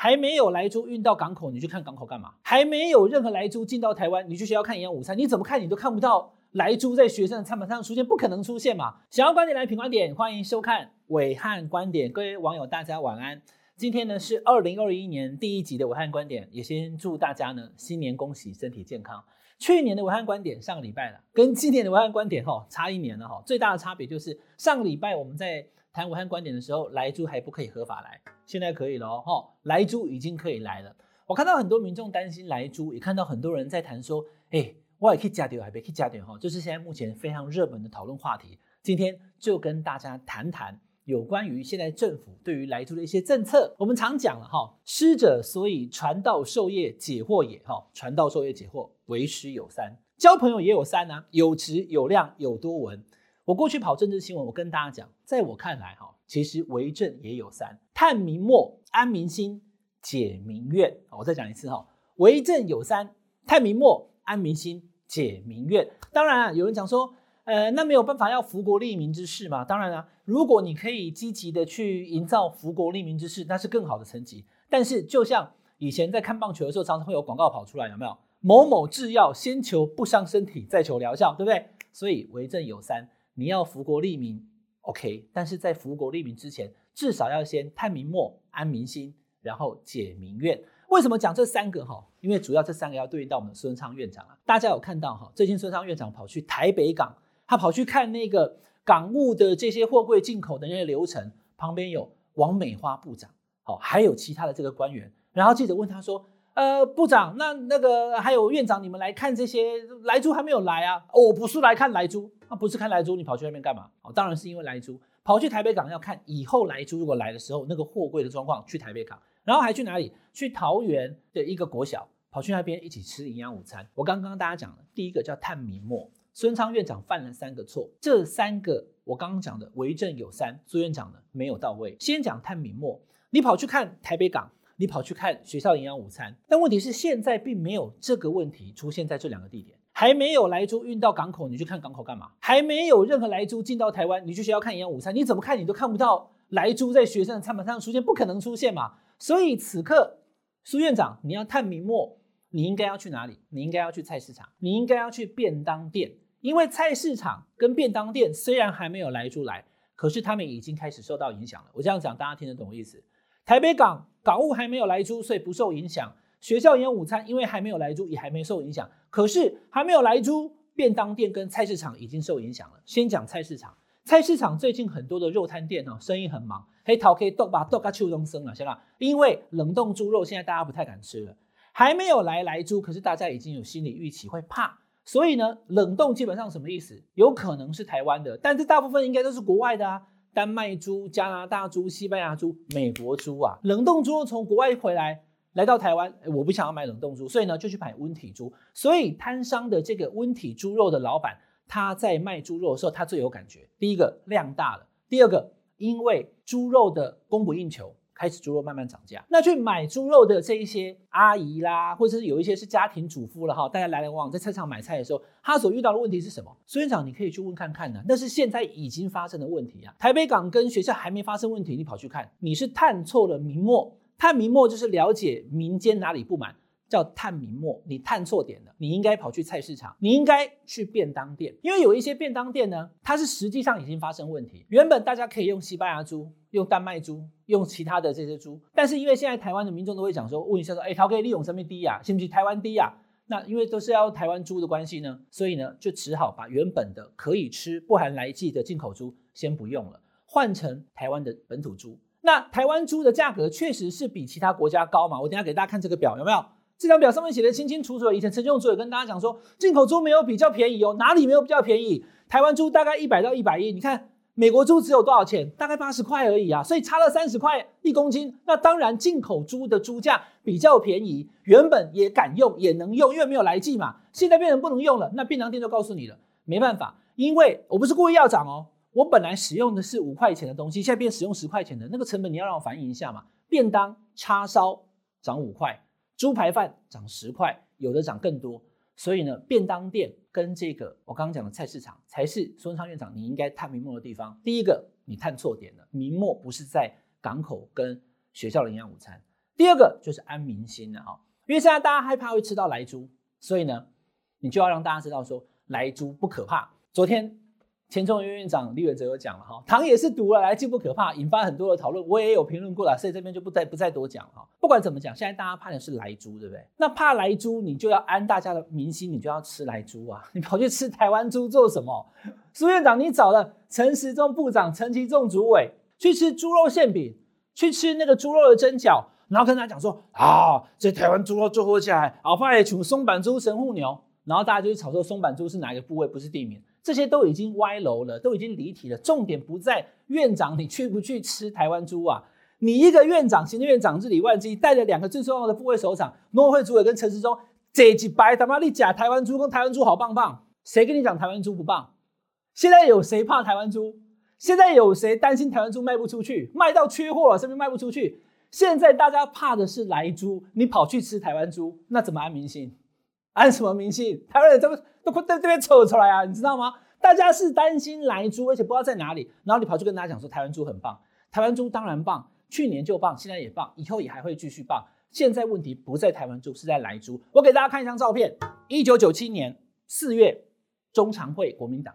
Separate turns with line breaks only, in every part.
还没有莱猪运到港口，你去看港口干嘛？还没有任何莱猪进到台湾，你去学校看营养午餐，你怎么看你都看不到莱猪在学生的餐盘上出现，不可能出现嘛？想要观点来评观点，欢迎收看伟汉观点。各位网友，大家晚安。今天呢是二零二一年第一集的暐瀚观点，也先祝大家呢新年恭喜，身体健康。去年的暐瀚观点上个礼拜了，跟今年的暐瀚观点哈差一年了哈，最大的差别就是上个礼拜我们在谈武汉观点的时候，莱猪还不可以合法来，现在可以了哈，莱猪已经可以来了。我看到很多民众担心莱猪，也看到很多人在谈说，哎，我也可以加点，还别可以加点哈，就是现在目前非常热门的讨论话题。今天就跟大家谈谈。有关于现在政府对于莱猪的一些政策，我们常讲了哈，师者，所以传道授业解惑也哈，传道授业解惑，为师有三，交朋友也有三啊，有质有量有多闻。我过去跑政治新闻，我跟大家讲，在我看来哈，其实为政也有三，探民末，安民心，解民怨。我再讲一次哈，为政有三，探民末，安民心，解民怨。当然啊，有人讲说。呃，那没有办法要福国利民之事嘛？当然了，如果你可以积极的去营造福国利民之事，那是更好的成绩。但是，就像以前在看棒球的时候，常常会有广告跑出来，有没有？某某制药先求不伤身体，再求疗效，对不对？所以为政有三，你要福国利民，OK。但是在福国利民之前，至少要先探民末，安民心，然后解民怨。为什么讲这三个哈？因为主要这三个要对应到我们孙昌院长啊。大家有看到哈？最近孙昌院长跑去台北港。他跑去看那个港务的这些货柜进口的那些流程，旁边有王美花部长，好，还有其他的这个官员。然后记者问他说：“呃，部长，那那个还有院长，你们来看这些莱猪还没有来啊？哦，我不是来看莱猪，那不是看来猪，你跑去那边干嘛？哦，当然是因为来猪，跑去台北港要看以后来猪如果来的时候那个货柜的状况。去台北港，然后还去哪里？去桃园的一个国小，跑去那边一起吃营养午餐。我刚刚大家讲了，第一个叫探民末。孙昌院长犯了三个错，这三个我刚刚讲的为政有三，苏院长呢没有到位。先讲探民末，你跑去看台北港，你跑去看学校营养午餐，但问题是现在并没有这个问题出现在这两个地点，还没有来猪运到港口，你去看港口干嘛？还没有任何来猪进到台湾，你去学校看营养午餐，你怎么看你都看不到来猪在学生的餐盘上出现，不可能出现嘛。所以此刻苏院长，你要探明末，你应该要去哪里？你应该要去菜市场，你应该要去便当店。因为菜市场跟便当店虽然还没有来猪来，可是他们已经开始受到影响了。我这样讲，大家听得懂意思？台北港港务还没有来猪，所以不受影响。学校营养午餐因为还没有来猪，也还没受影响。可是还没有来猪，便当店跟菜市场已经受影响了。先讲菜市场，菜市场最近很多的肉摊店哦，生意很忙，黑桃可以豆把豆咖秋冬生了，行了。因为冷冻猪肉现在大家不太敢吃了，还没有来来猪，可是大家已经有心理预期，会怕。所以呢，冷冻基本上什么意思？有可能是台湾的，但是大部分应该都是国外的啊，丹麦猪、加拿大猪、西班牙猪、美国猪啊。冷冻猪肉从国外回来，来到台湾，我不想要买冷冻猪，所以呢就去买温体猪。所以摊商的这个温体猪肉的老板，他在卖猪肉的时候，他最有感觉。第一个量大了，第二个因为猪肉的供不应求。开始猪肉慢慢涨价，那去买猪肉的这一些阿姨啦，或者是有一些是家庭主妇了哈，大家来来往往在菜场买菜的时候，他所遇到的问题是什么？孙院长，你可以去问看看呢，那是现在已经发生的问题啊。台北港跟学校还没发生问题，你跑去看，你是探错了明末，探民末就是了解民间哪里不满。叫探民末，你探错点了，你应该跑去菜市场，你应该去便当店，因为有一些便当店呢，它是实际上已经发生问题。原本大家可以用西班牙猪、用丹麦猪、用其他的这些猪，但是因为现在台湾的民众都会讲说，问一下说，哎，桃可以利用什么低呀？是不是台湾低呀？那因为都是要台湾猪的关系呢，所以呢，就只好把原本的可以吃不含莱剂的进口猪先不用了，换成台湾的本土猪。那台湾猪的价格确实是比其他国家高嘛？我等下给大家看这个表，有没有？这张表上面写的清清楚楚。以前陈建州也跟大家讲说，进口猪没有比较便宜哦，哪里没有比较便宜？台湾猪大概一百到一百一，你看美国猪只有多少钱？大概八十块而已啊，所以差了三十块一公斤。那当然进口猪的猪价比较便宜，原本也敢用也能用，因为没有莱剂嘛。现在变成不能用了，那便当店就告诉你了，没办法，因为我不是故意要涨哦，我本来使用的是五块钱的东西，现在变使用十块钱的，那个成本你要让我反映一下嘛。便当叉烧涨五块。猪排饭涨十块，有的涨更多，所以呢，便当店跟这个我刚刚讲的菜市场才是孙昌院长你应该探明末的地方。第一个，你探错点了，明末不是在港口跟学校的营养午餐；第二个就是安民心了哈，因为现在大家害怕会吃到莱猪，所以呢，你就要让大家知道说莱猪不可怕。昨天。前中院院长李远哲有讲了哈，糖也是毒了，莱猪不可怕，引发很多的讨论，我也有评论过了，所以这边就不再不再多讲哈。不管怎么讲，现在大家怕的是莱猪，对不对？那怕莱猪，你就要安大家的民心，你就要吃莱猪啊！你跑去吃台湾猪做什么？苏院长，你找了陈时中部长、陈其仲主委去吃猪肉馅饼，去吃那个猪肉的蒸饺，然后跟他讲说啊，这台湾猪肉做活起来，好怕也请松板猪、神户牛，然后大家就去炒作松板猪是哪一个部位，不是地名。这些都已经歪楼了，都已经离题了。重点不在院长你去不去吃台湾猪啊？你一个院长，行政院长日理万机，带着两个最重要的部会首长，农委会主委跟陈时中，这几白他妈你假台湾猪跟台湾猪好棒棒？谁跟你讲台湾猪不棒？现在有谁怕台湾猪？现在有谁担心台湾猪卖不出去？卖到缺货了，甚至卖不出去？现在大家怕的是莱猪，你跑去吃台湾猪，那怎么安民心？安什么民心？台湾人都？都快在这边扯出来啊，你知道吗？大家是担心莱猪，而且不知道在哪里，然后你跑去跟大家讲说台湾猪很棒，台湾猪当然棒，去年就棒，现在也棒，以后也还会继续棒。现在问题不在台湾猪，是在莱猪。我给大家看一张照片，一九九七年四月，中常会国民党，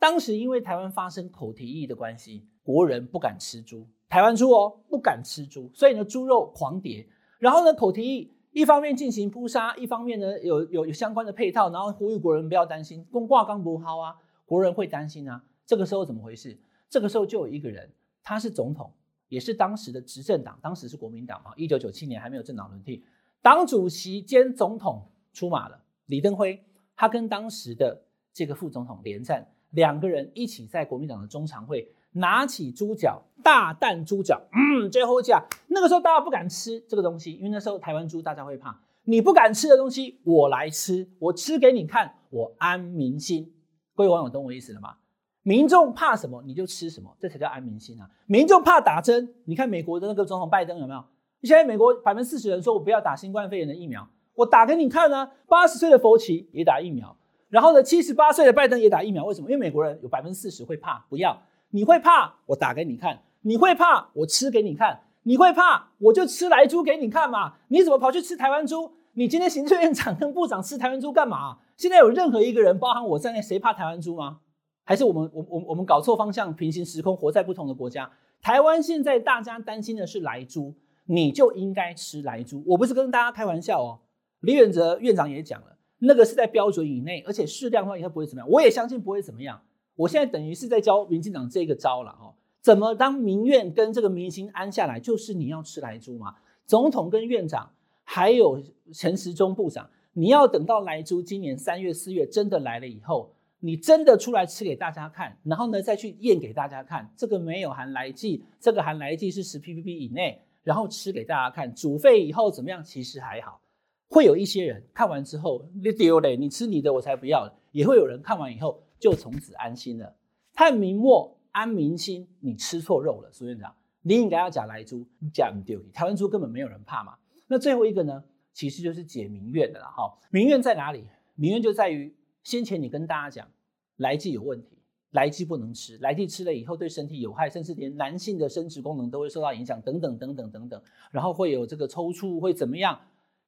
当时因为台湾发生口蹄疫的关系，国人不敢吃猪，台湾猪哦，不敢吃猪，所以呢，猪肉狂跌，然后呢，口蹄疫。一方面进行扑杀，一方面呢有有有相关的配套，然后呼吁国人不要担心，公挂刚不好啊，国人会担心啊。这个时候怎么回事？这个时候就有一个人，他是总统，也是当时的执政党，当时是国民党啊。一九九七年还没有政党轮替，党主席兼总统出马了，李登辉，他跟当时的这个副总统连战，两个人一起在国民党的中常会。拿起猪脚，大啖猪脚，嗯，最后一下，那个时候大家不敢吃这个东西，因为那时候台湾猪大家会怕。你不敢吃的东西，我来吃，我吃给你看，我安民心。各位网友懂我意思了吗？民众怕什么，你就吃什么，这才叫安民心啊。民众怕打针，你看美国的那个总统拜登有没有？现在美国百分之四十人说我不要打新冠肺炎的疫苗，我打给你看呢、啊。八十岁的佛奇也打疫苗，然后呢，七十八岁的拜登也打疫苗，为什么？因为美国人有百分之四十会怕，不要。你会怕，我打给你看；你会怕，我吃给你看；你会怕，我就吃莱猪给你看嘛。你怎么跑去吃台湾猪？你今天行政院长跟部长吃台湾猪干嘛？现在有任何一个人，包含我在内，谁怕台湾猪吗？还是我们我我我们搞错方向，平行时空，活在不同的国家？台湾现在大家担心的是莱猪，你就应该吃莱猪。我不是跟大家开玩笑哦。李远哲院长也讲了，那个是在标准以内，而且适量的话应该不会怎么样。我也相信不会怎么样。我现在等于是在教民进党这个招了哦，怎么当民怨跟这个民心安下来，就是你要吃莱猪嘛。总统跟院长还有陈时中部长，你要等到莱猪今年三月四月真的来了以后，你真的出来吃给大家看，然后呢再去验给大家看，这个没有含莱剂，这个含莱剂是十 ppb 以内，然后吃给大家看，煮沸以后怎么样？其实还好，会有一些人看完之后你丢嘞，你吃你的我才不要，也会有人看完以后。就从此安心了，探民末安民心。你吃错肉了，苏院长，你应该要讲莱猪，讲唔对，台湾猪根本没有人怕嘛。那最后一个呢，其实就是解民怨的了哈。民怨在哪里？民怨就在于先前你跟大家讲，莱剂有问题，莱剂不能吃，莱剂吃了以后对身体有害，甚至连男性的生殖功能都会受到影响，等等等等等等，然后会有这个抽搐，会怎么样？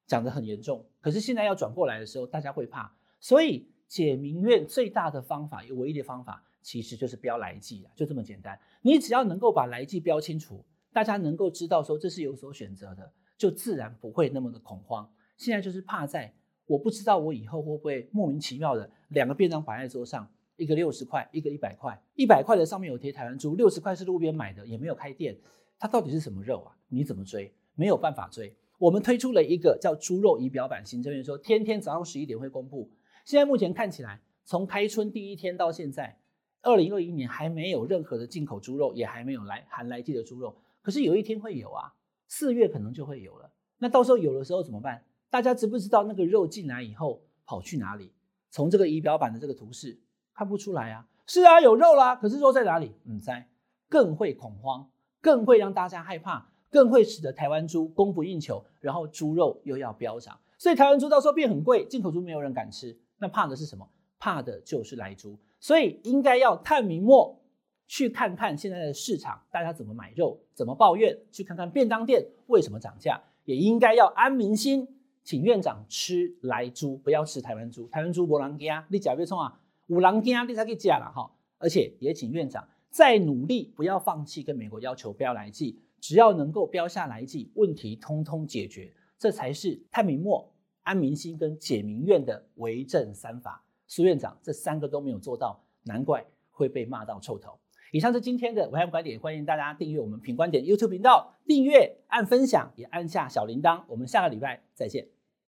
讲得很严重。可是现在要转过来的时候，大家会怕，所以。解民怨最大的方法，有唯一的方法，其实就是标来记啊，就这么简单。你只要能够把来记标清楚，大家能够知道说这是有所选择的，就自然不会那么的恐慌。现在就是怕在我不知道我以后会不会莫名其妙的两个便当摆在桌上，一个六十块，一个一百块，一百块的上面有贴台湾猪，六十块是路边买的，也没有开店，它到底是什么肉啊？你怎么追？没有办法追。我们推出了一个叫猪肉仪表板，行政院说天天早上十一点会公布。现在目前看起来，从开春第一天到现在，二零二一年还没有任何的进口猪肉，也还没有来含莱剂的猪肉。可是有一天会有啊，四月可能就会有了。那到时候有的时候怎么办？大家知不知道那个肉进来以后跑去哪里？从这个仪表板的这个图示看不出来啊。是啊，有肉啦，可是肉在哪里？嗯，在，更会恐慌，更会让大家害怕，更会使得台湾猪供不应求，然后猪肉又要飙涨，所以台湾猪到时候变很贵，进口猪没有人敢吃。那怕的是什么？怕的就是莱猪，所以应该要探明末，去看看现在的市场，大家怎么买肉，怎么抱怨，去看看便当店为什么涨价，也应该要安民心，请院长吃莱猪，不要吃台湾猪。台湾猪没人怕，你假别冲啊，有人怕你才可以假了哈。而且也请院长再努力，不要放弃跟美国要求标莱剂，只要能够标下来剂，问题通通解决，这才是探明末、安民心跟解民怨的为政三法。苏院长这三个都没有做到，难怪会被骂到臭头。以上是今天的暐瀚观点，欢迎大家订阅我们品观点 YouTube 频道，订阅、按分享，也按下小铃铛。我们下个礼拜再见。